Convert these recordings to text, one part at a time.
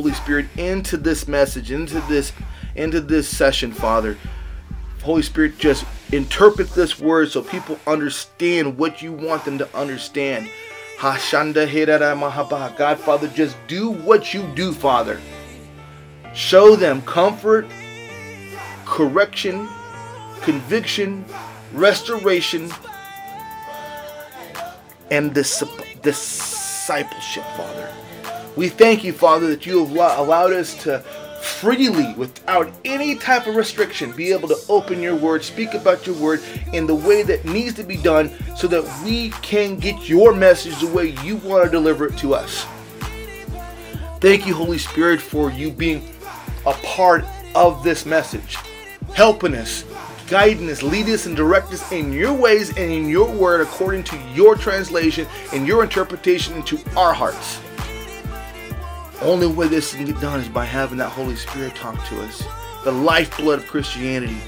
Holy Spirit, into this message, into this, into this session, Father. Holy Spirit, just interpret this word so people understand what you want them to understand. Hashanda Hirara Mahaba. God, Father, just do what you do, Father. Show them comfort, correction, conviction, restoration, and dis- discipleship, Father. We thank you, Father, that you have allowed us to freely, without any type of restriction, be able to open your word, speak about your word in the way that needs to be done so that we can get your message the way you want to deliver it to us. Thank you, Holy Spirit, for you being a part of this message, helping us, guiding us, leading us, and direct us in your ways and in your word according to your translation and your interpretation into our hearts. Only way this can get done is by having that Holy Spirit talk to us. The lifeblood of Christianity,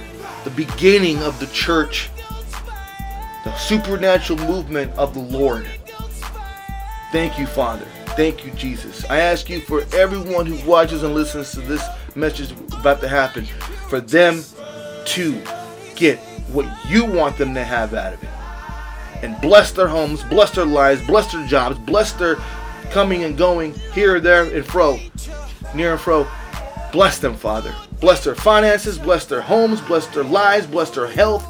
the beginning of the church, the supernatural movement of the Lord. Thank you, Father. Thank you, Jesus. I ask you for everyone who watches and listens to this message about to happen, for them to get what you want them to have out of it. And bless their homes, bless their lives, bless their jobs, bless their coming and going here, there, and fro, near and fro. Bless them, Father. Bless their finances, bless their homes, bless their lives, bless their health.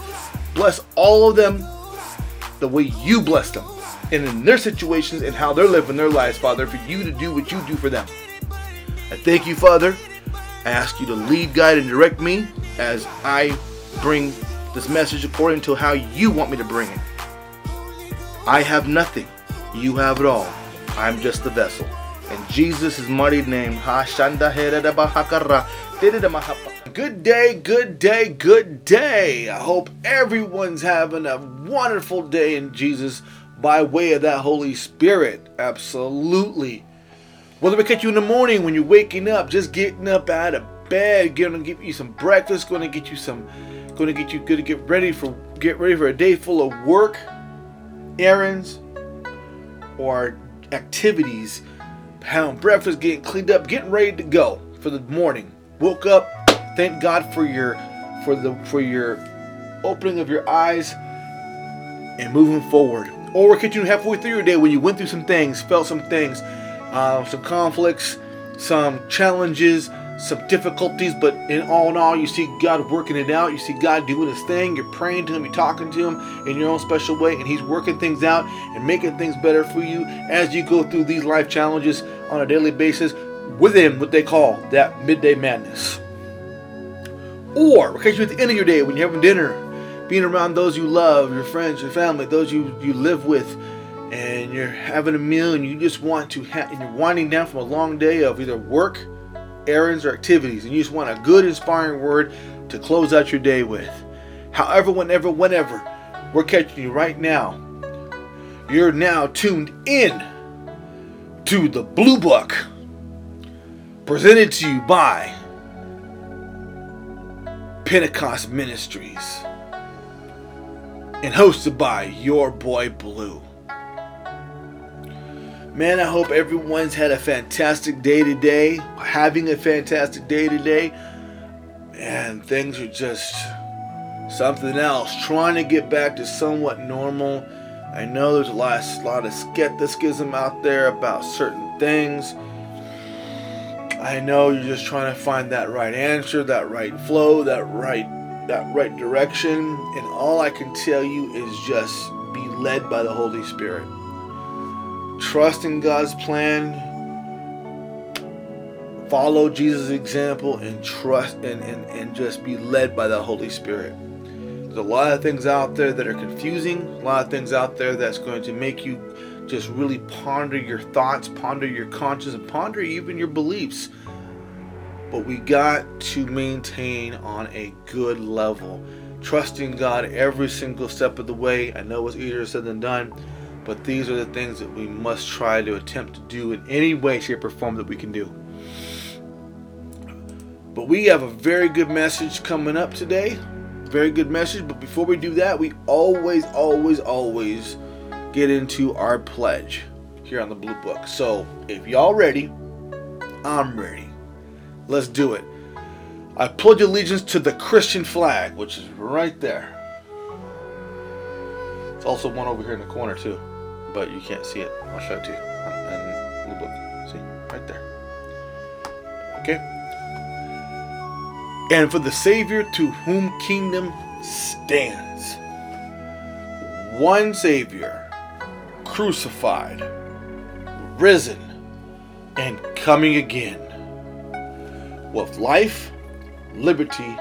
Bless all of them the way you bless them and in their situations and how they're living their lives, Father, for you to do what you do for them. I thank you, Father. I ask you to lead, guide, and direct me as I bring this message according to how you want me to bring it. I have nothing. You have it all. I'm just the vessel. In Jesus' mighty name, Good day, good day, good day. I hope everyone's having a wonderful day in Jesus by way of that Holy Spirit. Absolutely. Whether we catch you in the morning when you're waking up, just getting up out of bed, gonna give you some breakfast, gonna get you some, gonna get you to get ready for get ready for a day full of work, errands, or activities. Having breakfast, getting cleaned up, getting ready to go for the morning. Woke up, thank God for your for the for your opening of your eyes and moving forward. Or catching halfway through your day when you went through some things, felt some things, uh, some conflicts, some challenges, some difficulties, but in all in all, you see God working it out. You see God doing His thing. You're praying to Him, you're talking to Him in your own special way, and He's working things out and making things better for you as you go through these life challenges on a daily basis within what they call that midday madness. Or we'll catch you at the end of your day when you're having dinner, being around those you love, your friends, your family, those you, you live with, and you're having a meal and you just want to have, and you're winding down from a long day of either work, errands, or activities, and you just want a good, inspiring word to close out your day with. However, whenever, whenever, we're catching you right now. You're now tuned in to the Blue Book, presented to you by Pentecost Ministries and hosted by your boy Blue. Man, I hope everyone's had a fantastic day today, having a fantastic day today. And things are just something else, trying to get back to somewhat normal. I know there's a lot, a lot of skepticism out there about certain things. I know you're just trying to find that right answer, that right flow, that right that right direction, and all I can tell you is just be led by the Holy Spirit. Trust in God's plan. Follow Jesus' example and trust and, and, and just be led by the Holy Spirit. There's a lot of things out there that are confusing, a lot of things out there that's going to make you just really ponder your thoughts, ponder your conscience, and ponder even your beliefs. But we got to maintain on a good level, trusting God every single step of the way. I know it's easier said than done, but these are the things that we must try to attempt to do in any way, shape, or form that we can do. But we have a very good message coming up today. Very good message. But before we do that, we always, always, always get into our pledge here on the Blue Book. So if y'all ready, I'm ready. Let's do it. I pledge allegiance to the Christian flag, which is right there. It's also one over here in the corner too, but you can't see it. I'll show it to you on, Blue Book. See, right there. Okay. And for the Savior to whom kingdom stands, one Savior, crucified, risen, and coming again with life, liberty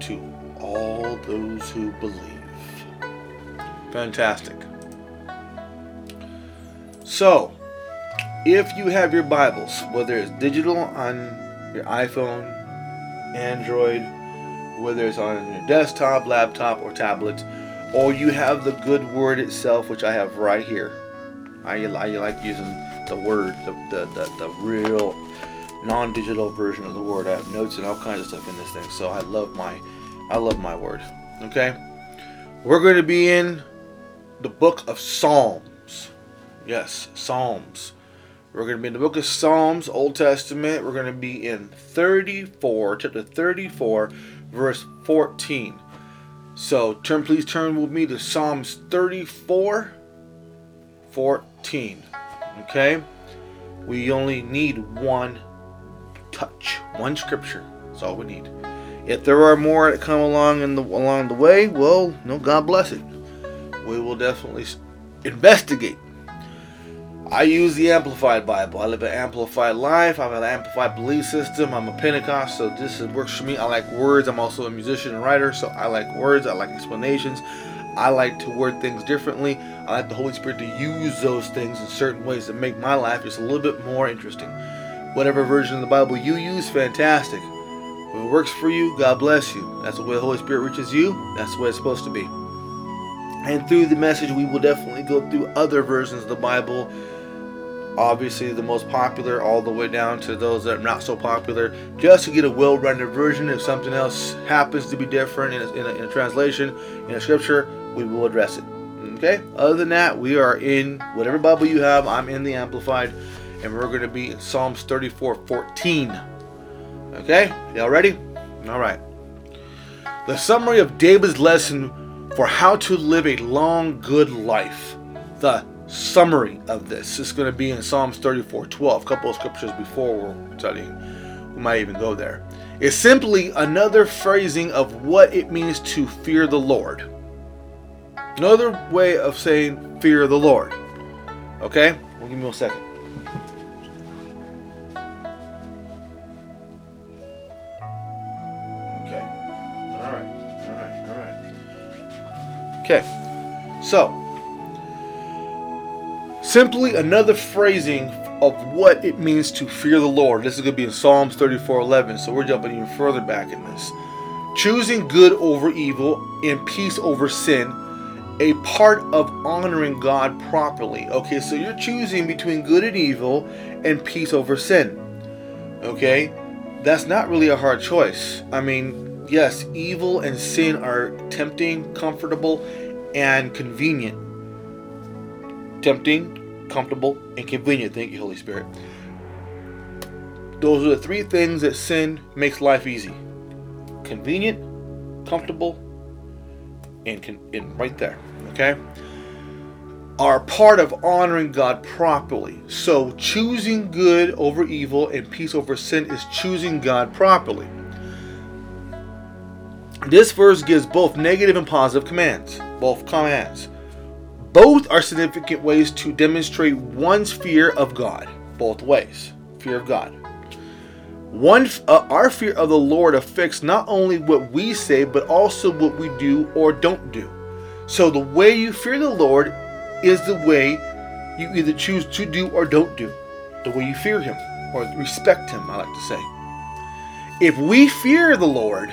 to all those who believe. Fantastic. So, if you have your Bibles, whether it's digital on your iPhone, Android, whether it's on your desktop, laptop, or tablet, or you have the good word itself, which I have right here. I, I like using the word, the, the, the, the real non-digital version of the word. I have notes and all kinds of stuff in this thing. So I love my I love my word. Okay? We're going to be in the book of Psalms. Yes, Psalms. We're going to be in the book of Psalms, Old Testament. We're going to be in 34, chapter 34, verse 14. So turn please turn with me to Psalms 34 14. Okay? We only need one touch, one scripture. That's all we need. If there are more that come along in the along the way, well, no, God bless it. We will definitely investigate. I use the Amplified Bible. I live an amplified life. I have an amplified belief system. I'm a Pentecost, so this works for me. I like words. I'm also a musician and writer, so I like words. I like explanations. I like to word things differently. I like the Holy Spirit to use those things in certain ways that make my life just a little bit more interesting. Whatever version of the Bible you use, fantastic. If it works for you, God bless you. That's the way the Holy Spirit reaches you. That's the way it's supposed to be. And through the message, we will definitely go through other versions of the Bible. Obviously, the most popular, all the way down to those that are not so popular, just to get a well rounded version. If something else happens to be different in a, in, a, in a translation, in a scripture, we will address it. Okay? Other than that, we are in whatever Bible you have. I'm in the Amplified, and we're going to be in Psalms 34 14. Okay? Y'all ready? All right. The summary of David's lesson for how to live a long, good life. The summary of this is going to be in Psalms 34 12. A couple of scriptures before we're studying. We might even go there. It's simply another phrasing of what it means to fear the Lord. Another way of saying fear the Lord. Okay? Well, give me a second. Okay. All right. All right. All right. Okay. So, simply another phrasing of what it means to fear the Lord. This is going to be in Psalms 34:11. So we're jumping even further back in this. Choosing good over evil and peace over sin, a part of honoring God properly. Okay, so you're choosing between good and evil and peace over sin. Okay? That's not really a hard choice. I mean, yes, evil and sin are tempting, comfortable, and convenient. Tempting, comfortable, and convenient. Thank you, Holy Spirit. Those are the three things that sin makes life easy convenient, comfortable, and, con- and right there. Okay? Are part of honoring God properly. So choosing good over evil and peace over sin is choosing God properly. This verse gives both negative and positive commands, both commands. Both are significant ways to demonstrate one's fear of God. Both ways. Fear of God. One, uh, our fear of the Lord affects not only what we say, but also what we do or don't do. So the way you fear the Lord is the way you either choose to do or don't do. The way you fear Him or respect Him, I like to say. If we fear the Lord,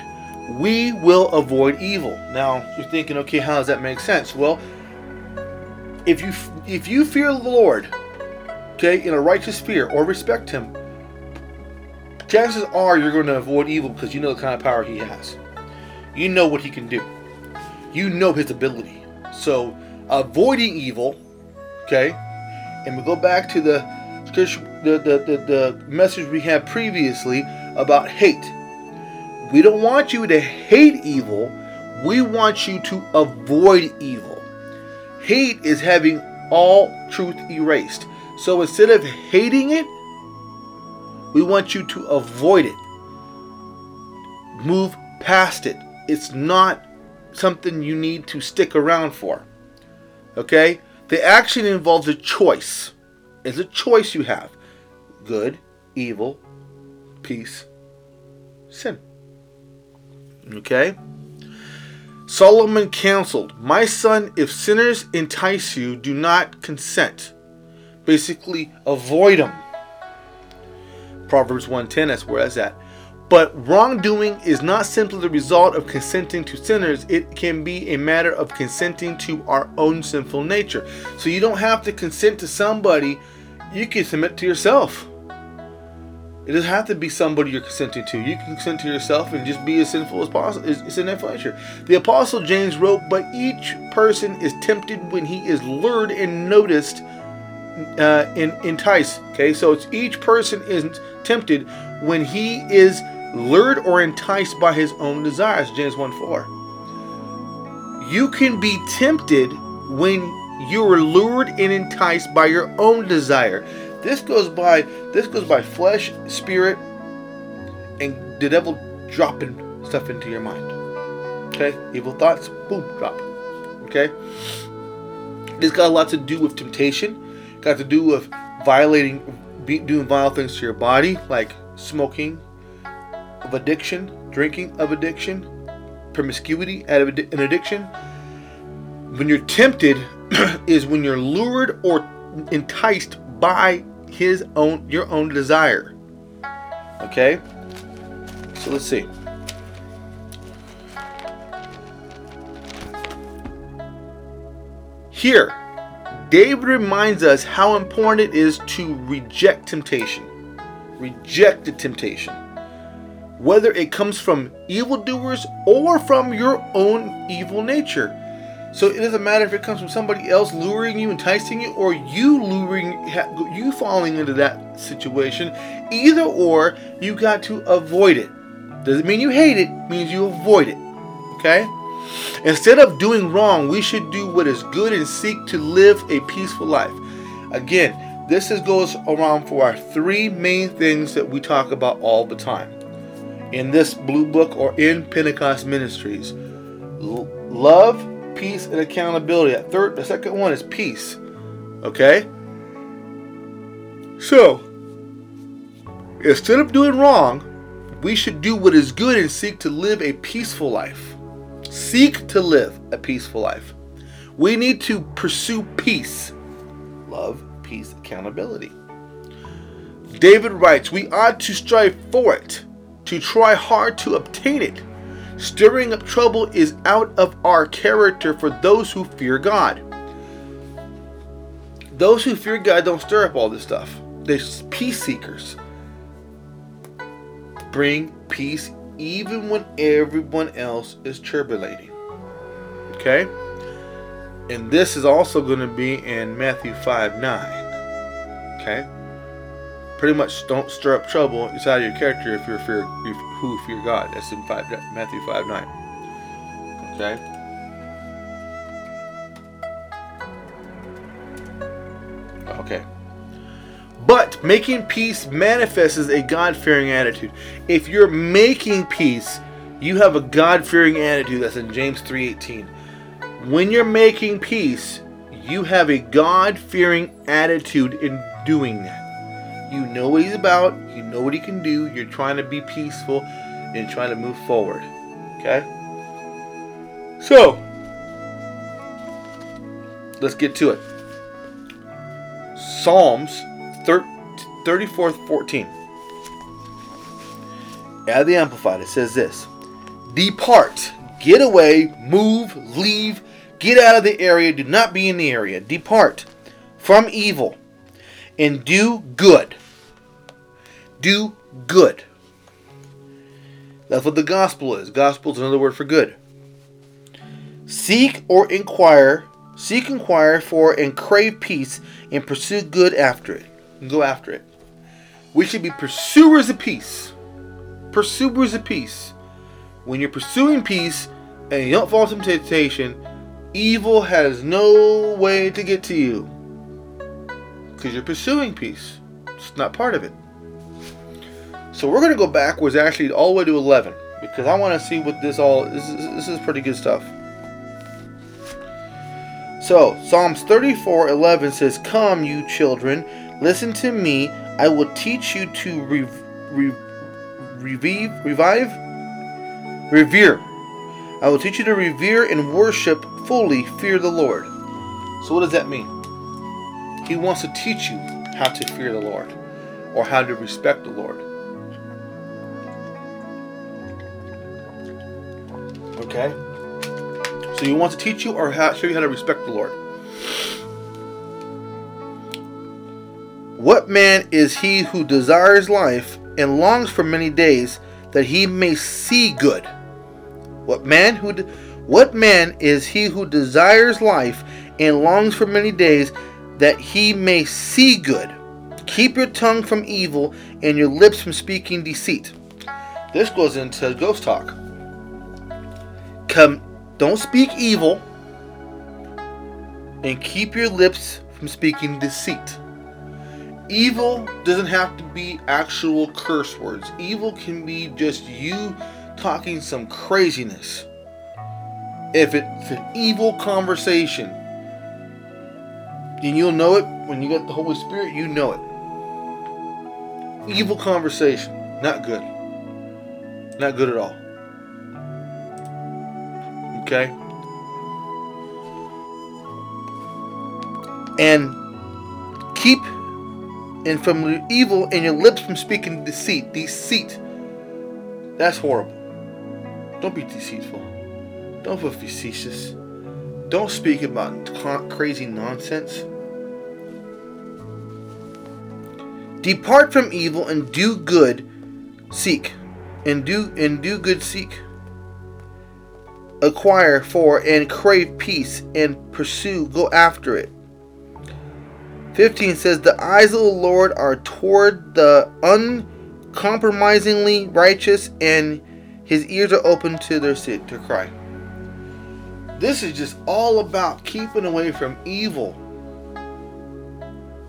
we will avoid evil. Now you're thinking, okay, how does that make sense? Well, if you if you fear the Lord, okay, in a righteous fear or respect Him, chances are you're going to avoid evil because you know the kind of power He has. You know what He can do. You know His ability. So avoiding evil, okay, and we go back to the the the, the, the message we had previously about hate. We don't want you to hate evil. We want you to avoid evil. Hate is having all truth erased. So instead of hating it, we want you to avoid it. Move past it. It's not something you need to stick around for. Okay? The action involves a choice. It's a choice you have good, evil, peace, sin. Okay? Solomon counseled, My son, if sinners entice you, do not consent. Basically, avoid them. Proverbs 110, that's where that's at. But wrongdoing is not simply the result of consenting to sinners, it can be a matter of consenting to our own sinful nature. So you don't have to consent to somebody, you can submit to yourself. It doesn't have to be somebody you're consenting to. You can consent to yourself and just be as sinful as possible. It's in that nature. The Apostle James wrote, But each person is tempted when he is lured and noticed uh, and enticed. Okay, so it's each person is tempted when he is lured or enticed by his own desires. James 1 4. You can be tempted when you are lured and enticed by your own desire. This goes by this goes by flesh, spirit, and the devil dropping stuff into your mind. Okay? Evil thoughts, boom, drop. Okay? This got a lot to do with temptation, got to do with violating doing vile things to your body, like smoking of addiction, drinking of addiction, promiscuity out of an addiction. When you're tempted is when you're lured or enticed by his own your own desire. Okay? So let's see. Here, David reminds us how important it is to reject temptation. Reject the temptation. Whether it comes from evildoers or from your own evil nature. So it doesn't matter if it comes from somebody else luring you, enticing you, or you luring you falling into that situation. Either or, you got to avoid it. Doesn't mean you hate it, means you avoid it. Okay? Instead of doing wrong, we should do what is good and seek to live a peaceful life. Again, this is, goes around for our three main things that we talk about all the time in this blue book or in Pentecost Ministries. Love, peace, and accountability. That third, the second one is peace. Okay? So, instead of doing wrong, we should do what is good and seek to live a peaceful life. Seek to live a peaceful life. We need to pursue peace, love, peace, accountability. David writes, We ought to strive for it, to try hard to obtain it. Stirring up trouble is out of our character for those who fear God. Those who fear God don't stir up all this stuff. They're peace seekers. Bring peace even when everyone else is turbulating. Okay? And this is also going to be in Matthew 5 9. Okay? Pretty much don't stir up trouble inside of your character if you're fear if, who fear God. That's in five, Matthew 5 9. Okay? Okay. But making peace manifests a God fearing attitude. If you're making peace, you have a God fearing attitude. That's in James 3:18. When you're making peace, you have a God fearing attitude in doing that. You know what he's about, you know what he can do, you're trying to be peaceful and trying to move forward. Okay? So, let's get to it. Psalms 34 14. Add the Amplified, it says this Depart, get away, move, leave, get out of the area, do not be in the area. Depart from evil and do good. Do good. That's what the gospel is. Gospel is another word for good. Seek or inquire, seek, inquire for, and crave peace, and pursue good after it. And go after it. We should be pursuers of peace. Pursuers of peace. When you're pursuing peace and you don't fall into temptation, evil has no way to get to you. Because you're pursuing peace. It's not part of it. So we're going to go backwards actually all the way to 11 because I want to see what this all this is, this is pretty good stuff. So, Psalms 34:11 says, "Come, you children, listen to me. I will teach you to re- re- revive, revive, revere. I will teach you to revere and worship fully. Fear the Lord." So, what does that mean? He wants to teach you how to fear the Lord or how to respect the Lord. Okay? So he wants to teach you or how, show you how to respect the Lord. What man is he who desires life and longs for many days that he may see good? What man who de- what man is he who desires life and longs for many days that he may see good? Keep your tongue from evil and your lips from speaking deceit. This goes into ghost talk. Come don't speak evil and keep your lips from speaking deceit. Evil doesn't have to be actual curse words. Evil can be just you talking some craziness. If it's an evil conversation, then you'll know it when you get the Holy Spirit, you know it. Evil conversation, not good. Not good at all. Okay? And keep and from evil and your lips from speaking deceit. Deceit. That's horrible. Don't be deceitful. Don't be facetious. Don't speak about crazy nonsense. Depart from evil and do good. Seek and do and do good seek acquire for and crave peace and pursue, go after it. 15 says, The eyes of the Lord are toward the uncompromisingly righteous, and his ears are open to their to cry. This is just all about keeping away from evil.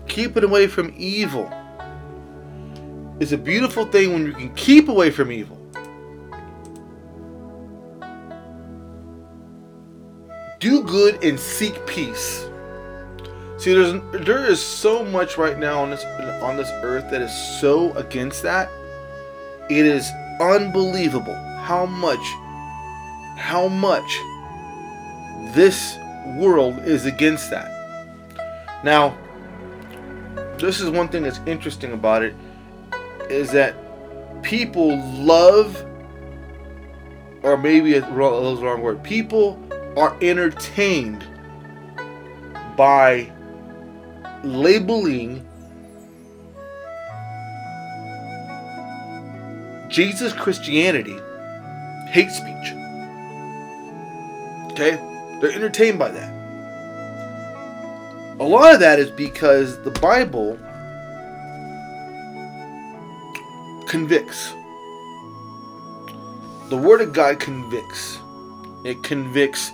Keeping away from evil. It's a beautiful thing when you can keep away from evil. Do good and seek peace. See, there's there is so much right now on this on this earth that is so against that. It is unbelievable how much how much this world is against that. Now, this is one thing that's interesting about it is that people love or maybe a wrong word. People are entertained by labeling Jesus Christianity hate speech. Okay? They're entertained by that. A lot of that is because the Bible convicts. The Word of God convicts. It convicts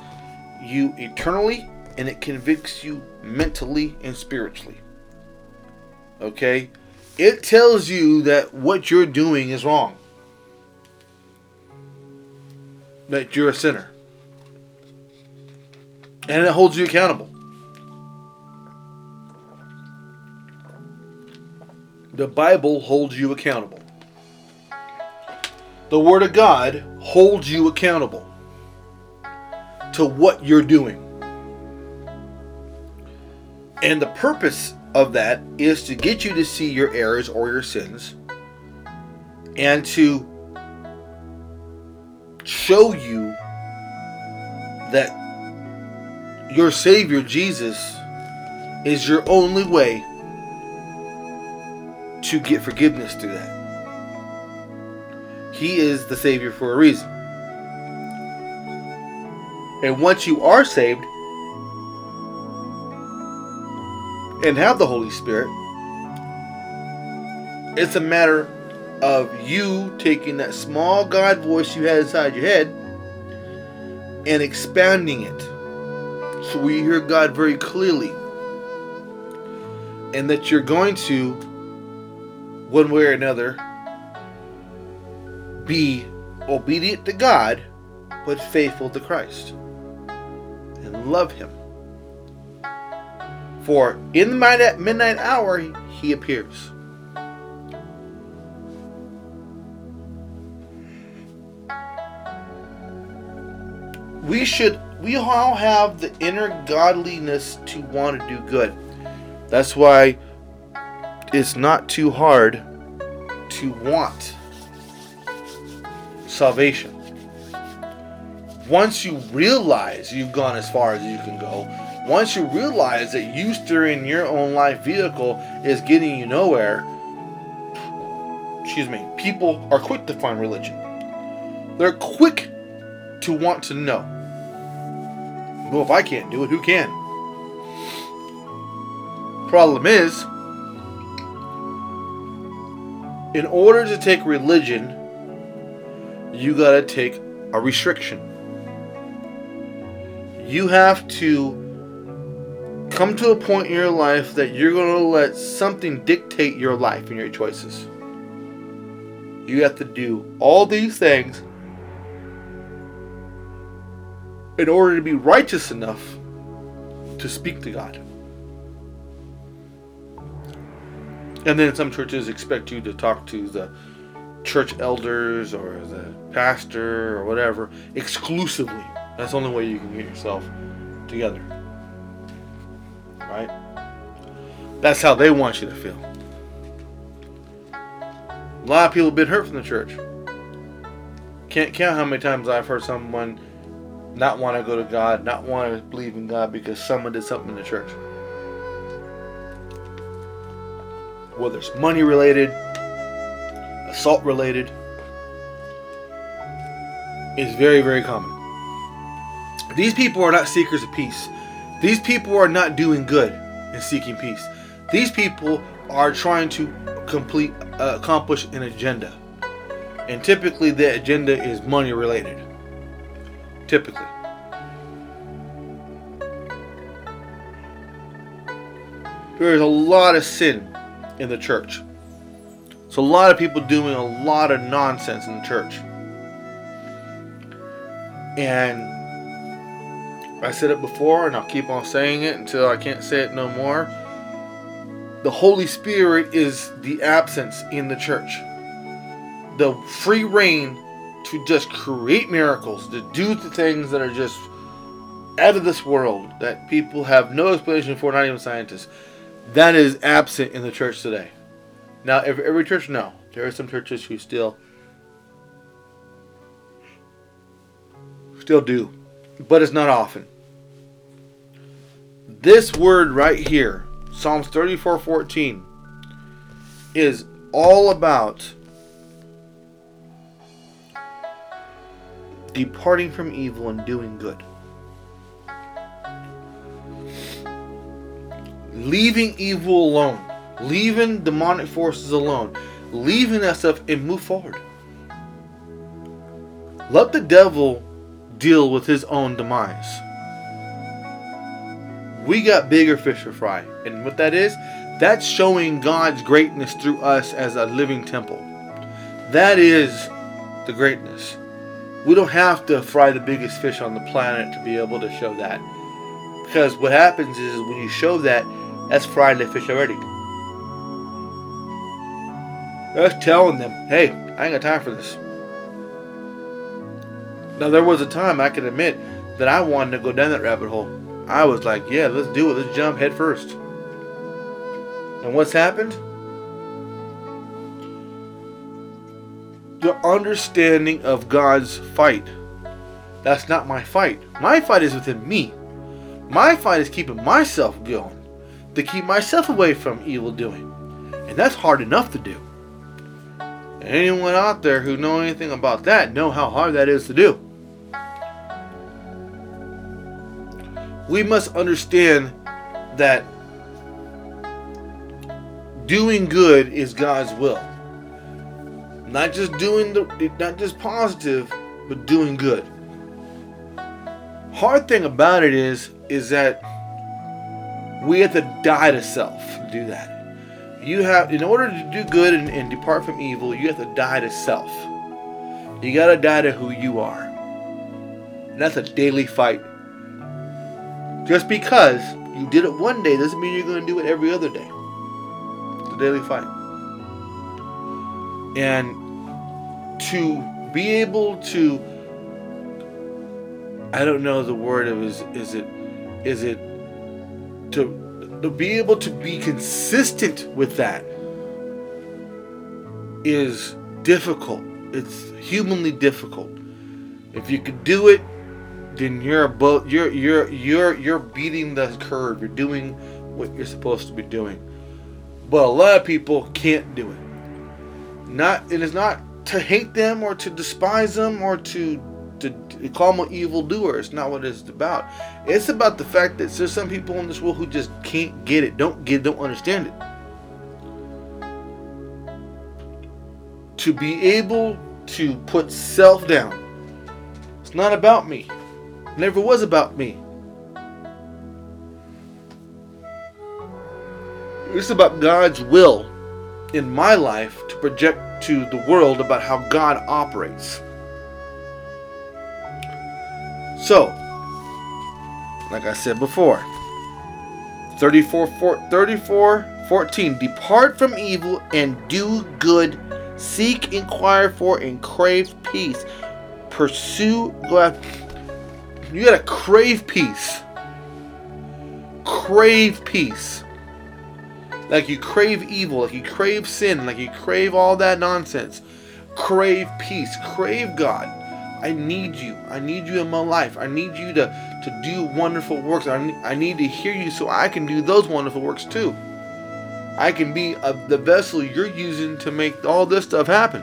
you eternally and it convicts you mentally and spiritually. Okay? It tells you that what you're doing is wrong, that you're a sinner. And it holds you accountable. The Bible holds you accountable. The Word of God holds you accountable to what you're doing. And the purpose of that is to get you to see your errors or your sins and to show you that your Savior Jesus is your only way to get forgiveness through that. He is the Savior for a reason. And once you are saved and have the Holy Spirit, it's a matter of you taking that small God voice you had inside your head and expanding it so we hear God very clearly. And that you're going to, one way or another, be obedient to God, but faithful to Christ. Love Him. For in the midnight hour, He appears. We should, we all have the inner godliness to want to do good. That's why it's not too hard to want salvation. Once you realize you've gone as far as you can go, once you realize that you steering your own life vehicle is getting you nowhere, excuse me, people are quick to find religion. They're quick to want to know. Well, if I can't do it, who can? Problem is, in order to take religion, you got to take a restriction. You have to come to a point in your life that you're going to let something dictate your life and your choices. You have to do all these things in order to be righteous enough to speak to God. And then some churches expect you to talk to the church elders or the pastor or whatever exclusively. That's the only way you can get yourself together. Right? That's how they want you to feel. A lot of people have been hurt from the church. Can't count how many times I've heard someone not want to go to God, not want to believe in God because someone did something in the church. Whether it's money related, assault related, is very, very common. These people are not seekers of peace. These people are not doing good and seeking peace. These people are trying to complete uh, accomplish an agenda. And typically the agenda is money related. Typically. There's a lot of sin in the church. So a lot of people doing a lot of nonsense in the church. And I said it before and I'll keep on saying it until I can't say it no more. The Holy Spirit is the absence in the church. The free rein to just create miracles, to do the things that are just out of this world that people have no explanation for, not even scientists. That is absent in the church today. Now, every, every church, no. There are some churches who still still do, but it's not often. This word right here, Psalms 34:14, is all about departing from evil and doing good. Leaving evil alone, leaving demonic forces alone, leaving that stuff and move forward. Let the devil deal with his own demise. We got bigger fish to fry. And what that is, that's showing God's greatness through us as a living temple. That is the greatness. We don't have to fry the biggest fish on the planet to be able to show that. Because what happens is when you show that, that's frying the fish already. That's telling them, hey, I ain't got time for this. Now there was a time I can admit that I wanted to go down that rabbit hole. I was like, yeah, let's do it. Let's jump head first. And what's happened? The understanding of God's fight. That's not my fight. My fight is within me. My fight is keeping myself going, to keep myself away from evil doing. And that's hard enough to do. Anyone out there who know anything about that know how hard that is to do. We must understand that doing good is God's will. Not just doing the not just positive, but doing good. Hard thing about it is is that we have to die to self to do that. You have in order to do good and, and depart from evil, you have to die to self. You gotta die to who you are. And that's a daily fight. Just because you did it one day doesn't mean you're gonna do it every other day. A daily fight. And to be able to I don't know the word of is is it is it to to be able to be consistent with that is difficult. It's humanly difficult. If you could do it, then you're above you're you're you're you're beating the curve. You're doing what you're supposed to be doing. But a lot of people can't do it. Not it is not to hate them or to despise them or to to, to call them an evil doer. It's not what it's about. It's about the fact that there's some people in this world who just can't get it, don't get, don't understand it. To be able to put self down. It's not about me. Never was about me. It's about God's will in my life to project to the world about how God operates. So, like I said before, 34, 4, 34 14 Depart from evil and do good, seek, inquire for, and crave peace. Pursue, go out. You gotta crave peace. Crave peace. Like you crave evil, like you crave sin, like you crave all that nonsense. Crave peace, crave God. I need you. I need you in my life. I need you to, to do wonderful works. I need, I need to hear you so I can do those wonderful works too. I can be a, the vessel you're using to make all this stuff happen.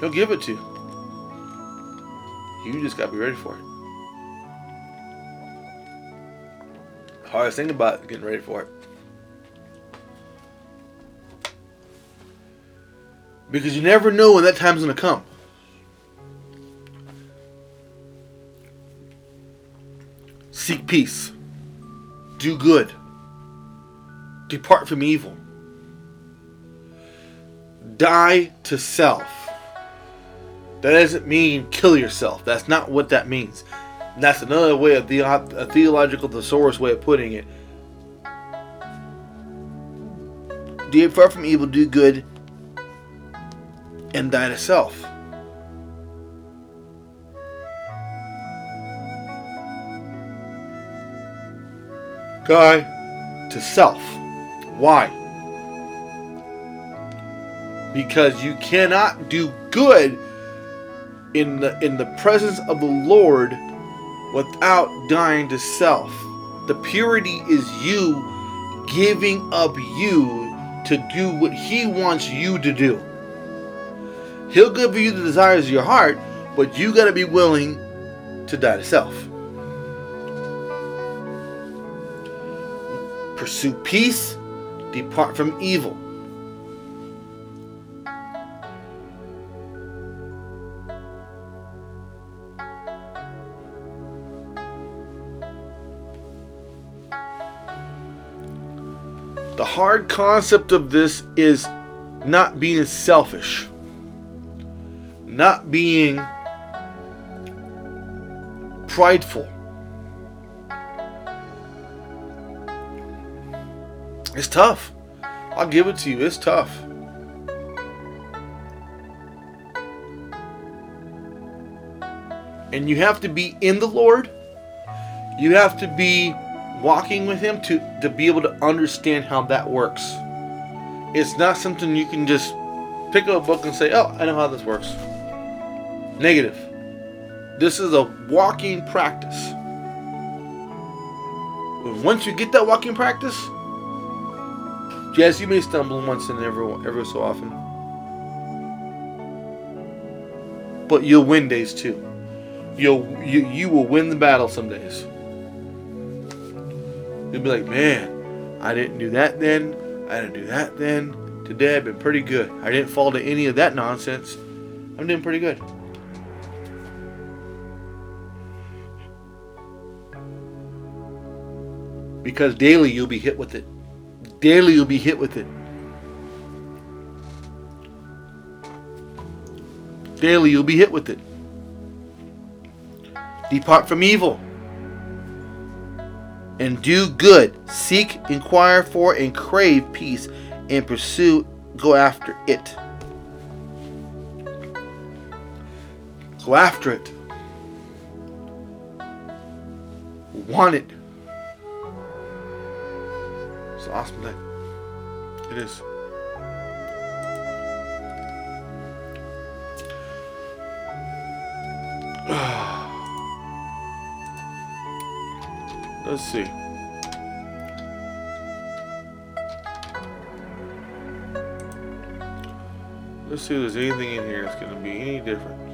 He'll give it to you. You just got to be ready for it. Hardest thing about getting ready for it. Because you never know when that time's to come. Seek peace. Do good. Depart from evil. Die to self. That doesn't mean kill yourself. That's not what that means. That's another way of the a theological thesaurus way of putting it. Do far from evil, do good, and die to self. Die to self. Why? Because you cannot do good in the in the presence of the Lord without dying to self. The purity is you giving up you to do what he wants you to do. He'll give you the desires of your heart, but you got to be willing to die to self. Pursue peace, Depart from evil. The hard concept of this is not being selfish, not being prideful. It's tough. I'll give it to you. It's tough. And you have to be in the Lord. You have to be walking with Him to, to be able to understand how that works. It's not something you can just pick up a book and say, oh, I know how this works. Negative. This is a walking practice. Once you get that walking practice, yes, you may stumble once and every every so often, but you'll win days too. You'll you you will win the battle some days. You'll be like, man, I didn't do that then. I didn't do that then. Today I've been pretty good. I didn't fall to any of that nonsense. I'm doing pretty good. Because daily you'll be hit with it. Daily you'll be hit with it. Daily you'll be hit with it. Depart from evil and do good. Seek, inquire for, and crave peace, and pursue, go after it. Go after it. Want it. It's awesome thing. It is. Let's see. Let's see if there's anything in here that's going to be any different.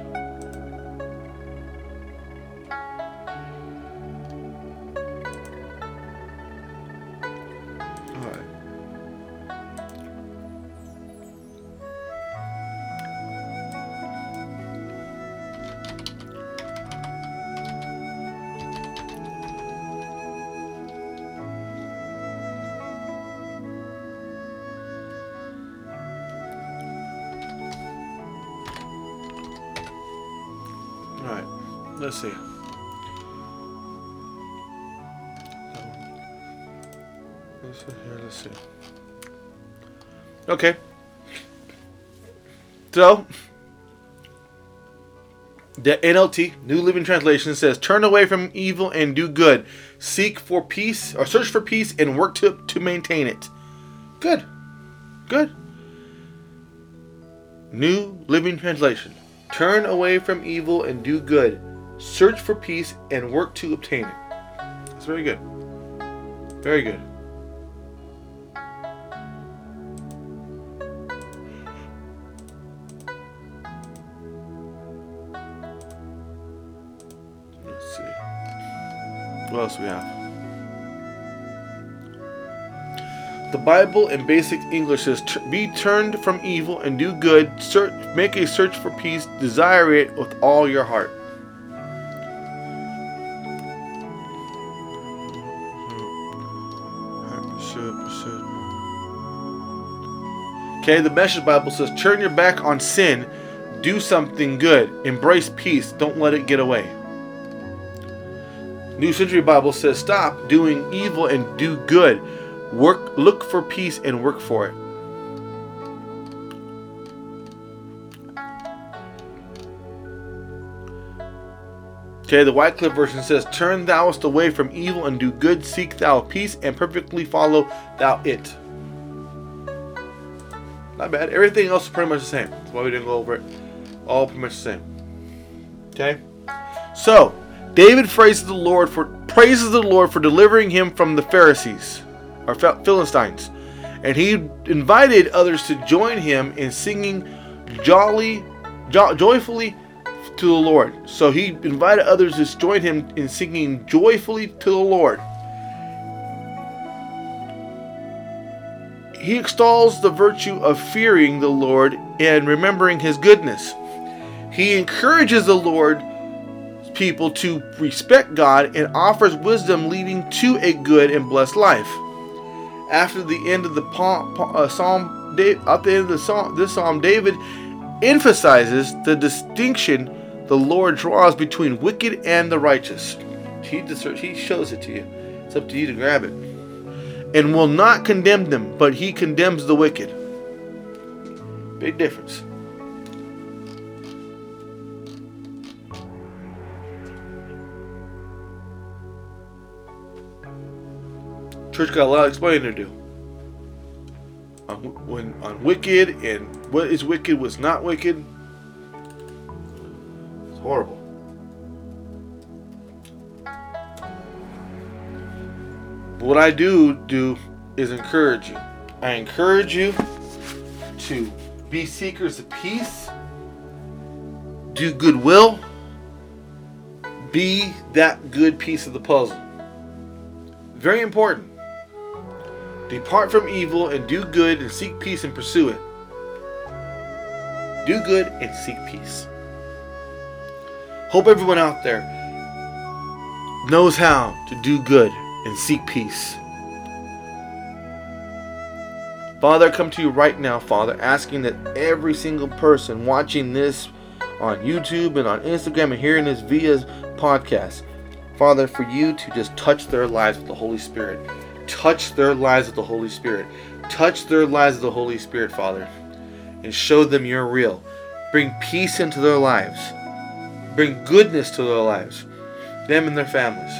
Let's see. Let's see here. Let's see. Okay. So, the NLT, New Living Translation, says, Turn away from evil and do good. Seek for peace, or search for peace and work to, to maintain it. Good. Good. New Living Translation. Turn away from evil and do good. Search for peace and work to obtain it. That's very good. Very good. Let's see. What else we have? The Bible in basic English says, "Be turned from evil and do good. Search, make a search for peace. Desire it with all your heart." Okay, the Message Bible says, "Turn your back on sin. Do something good. Embrace peace. Don't let it get away." New Century Bible says, "Stop doing evil and do good." Work, look for peace and work for it. Okay, the Wycliffe version says, Turn thouest away from evil and do good, seek thou peace, and perfectly follow thou it. Not bad. Everything else is pretty much the same. That's why we didn't go over it. All pretty much the same. Okay? So, David praises the Lord for praises the Lord for delivering him from the Pharisees or Philistines, and he invited others to join him in singing jolly, jo- joyfully to the Lord. So he invited others to join him in singing joyfully to the Lord. he extols the virtue of fearing the Lord and remembering his goodness. He encourages the Lord people to respect God and offers wisdom leading to a good and blessed life. After the end of the uh, psalm, at the end of the psalm, this psalm, David emphasizes the distinction the Lord draws between wicked and the righteous. He, he shows it to you. It's up to you to grab it. And will not condemn them, but he condemns the wicked. Big difference. Church got a lot of explaining to do. On, when, on wicked and what is wicked, what's not wicked. Horrible. But what I do do is encourage you. I encourage you to be seekers of peace, do goodwill, be that good piece of the puzzle. Very important. Depart from evil and do good and seek peace and pursue it. Do good and seek peace. Hope everyone out there knows how to do good and seek peace. Father, I come to you right now, Father, asking that every single person watching this on YouTube and on Instagram and hearing this via podcast, Father, for you to just touch their lives with the Holy Spirit. Touch their lives with the Holy Spirit. Touch their lives with the Holy Spirit, Father, and show them you're real. Bring peace into their lives. Bring goodness to their lives, them and their families.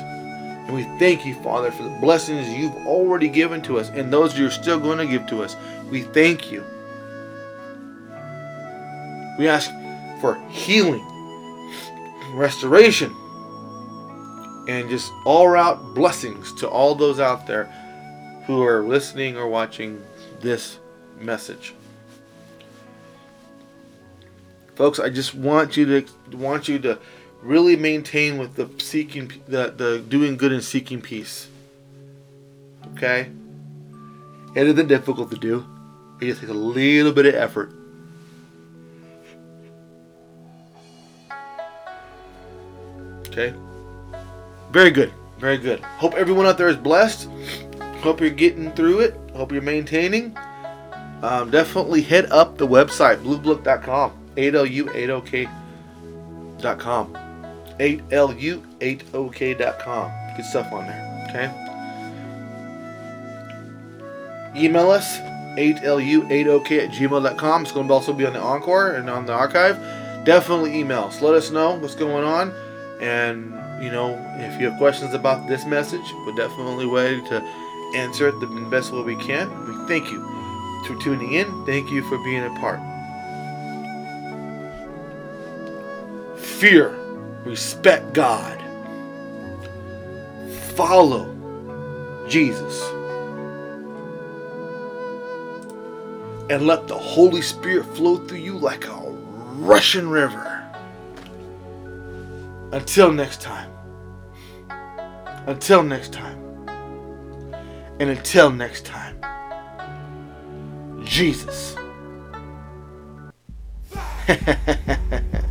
And we thank you, Father, for the blessings you've already given to us and those you're still going to give to us. We thank you. We ask for healing, restoration, and just all out blessings to all those out there who are listening or watching this message. Folks, I just want you to want you to really maintain with the seeking the, the doing good and seeking peace. Okay? It isn't difficult to do. It just takes a little bit of effort. Okay? Very good. Very good. Hope everyone out there is blessed. Hope you're getting through it. Hope you're maintaining. Um, definitely hit up the website, 8lu8ok.com, 8lu8ok.com. 8lu8ok.com. Good stuff on there. Okay. Email us 8lu8ok at gmail.com. It's going to also be on the Anchor and on the archive. Definitely email us. Let us know what's going on. And, you know, if you have questions about this message, we're definitely ready to answer it the best way we can. We thank you for tuning in. Thank you for being a part. Fear respect God, follow Jesus, and let the Holy Spirit flow through you like a rushing river. Until next time. Until next time. And until next time. Jesus.